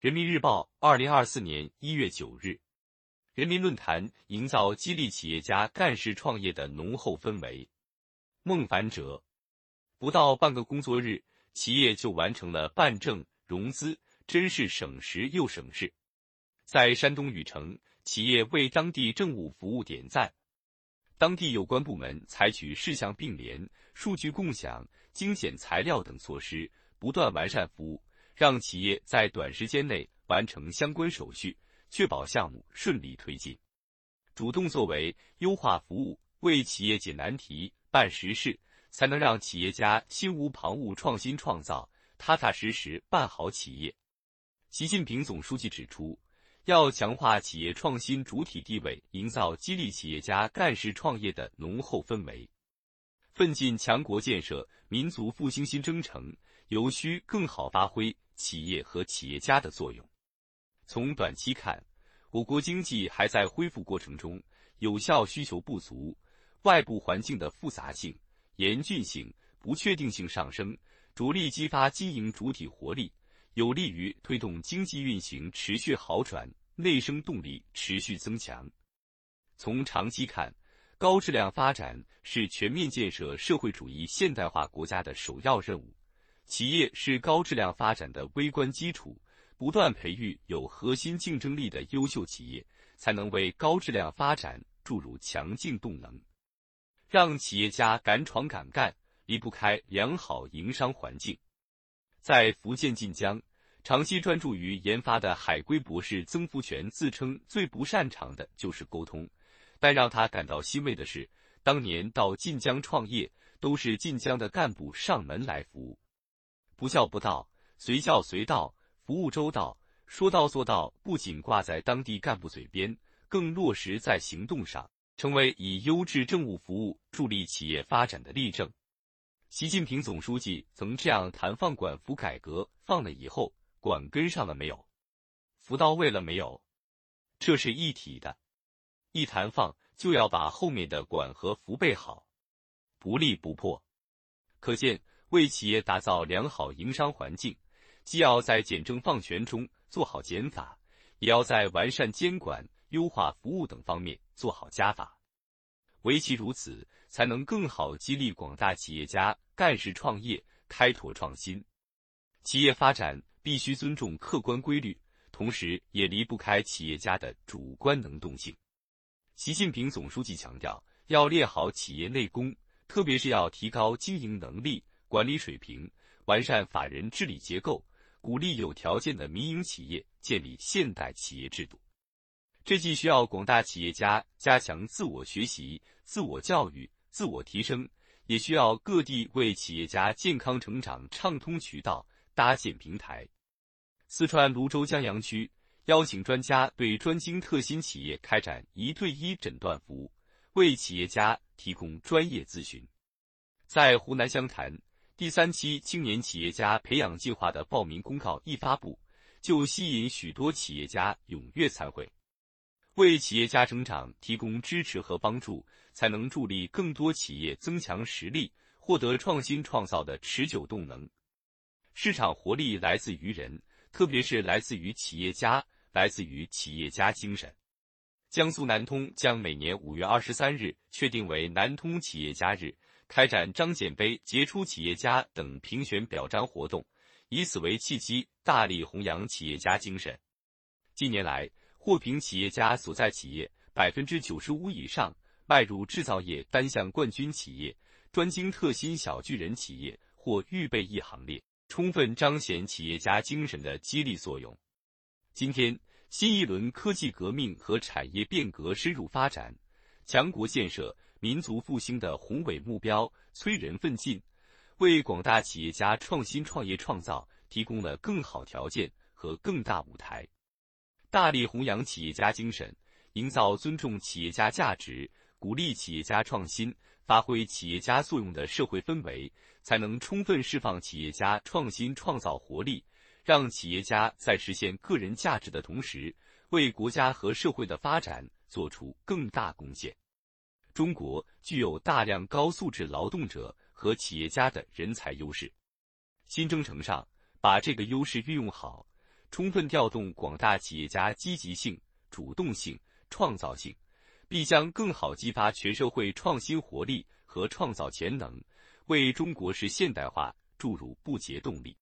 人民日报，二零二四年一月九日，人民论坛营造激励企业家干事创业的浓厚氛围。孟凡哲，不到半个工作日，企业就完成了办证融资，真是省时又省事。在山东禹城，企业为当地政务服务点赞，当地有关部门采取事项并联、数据共享、精简材料等措施，不断完善服务。让企业在短时间内完成相关手续，确保项目顺利推进。主动作为，优化服务，为企业解难题、办实事，才能让企业家心无旁骛、创新创造，踏踏实实办好企业。习近平总书记指出，要强化企业创新主体地位，营造激励企业家干事创业的浓厚氛围，奋进强国建设、民族复兴新征程，有需更好发挥。企业和企业家的作用。从短期看，我国经济还在恢复过程中，有效需求不足，外部环境的复杂性、严峻性、不确定性上升，着力激发经营主体活力，有利于推动经济运行持续好转，内生动力持续增强。从长期看，高质量发展是全面建设社会主义现代化国家的首要任务。企业是高质量发展的微观基础，不断培育有核心竞争力的优秀企业，才能为高质量发展注入强劲动能。让企业家敢闯敢干，离不开良好营商环境。在福建晋江，长期专注于研发的海归博士曾福全自称最不擅长的就是沟通，但让他感到欣慰的是，当年到晋江创业，都是晋江的干部上门来服务。不叫不到，随叫随到，服务周到，说到做到，不仅挂在当地干部嘴边，更落实在行动上，成为以优质政务服务助力企业发展的例证。习近平总书记曾这样谈放管服改革：放了以后，管跟上了没有？服到位了没有？这是一体的。一谈放，就要把后面的管和服备好，不立不破。可见。为企业打造良好营商环境，既要在简政放权中做好减法，也要在完善监管、优化服务等方面做好加法。唯其如此，才能更好激励广大企业家干事创业、开拓创新。企业发展必须尊重客观规律，同时也离不开企业家的主观能动性。习近平总书记强调，要练好企业内功，特别是要提高经营能力。管理水平，完善法人治理结构，鼓励有条件的民营企业建立现代企业制度。这既需要广大企业家加强自我学习、自我教育、自我提升，也需要各地为企业家健康成长畅通渠道、搭建平台。四川泸州江阳区邀请专家对专精特新企业开展一对一诊断服务，为企业家提供专业咨询。在湖南湘潭。第三期青年企业家培养计划的报名公告一发布，就吸引许多企业家踊跃参会。为企业家成长提供支持和帮助，才能助力更多企业增强实力，获得创新创造的持久动能。市场活力来自于人，特别是来自于企业家，来自于企业家精神。江苏南通将每年五月二十三日确定为南通企业家日。开展张简碑杰出企业家等评选表彰活动，以此为契机，大力弘扬企业家精神。近年来，获评企业家所在企业百分之九十五以上迈入制造业单项冠军企业、专精特新小巨人企业或预备役行列，充分彰显企业家精神的激励作用。今天，新一轮科技革命和产业变革深入发展，强国建设。民族复兴的宏伟目标催人奋进，为广大企业家创新创业创造提供了更好条件和更大舞台。大力弘扬企业家精神，营造尊重企业家价值、鼓励企业家创新、发挥企业家作用的社会氛围，才能充分释放企业家创新创造活力，让企业家在实现个人价值的同时，为国家和社会的发展做出更大贡献。中国具有大量高素质劳动者和企业家的人才优势，新征程上把这个优势运用好，充分调动广大企业家积极性、主动性、创造性，必将更好激发全社会创新活力和创造潜能，为中国式现代化注入不竭动力。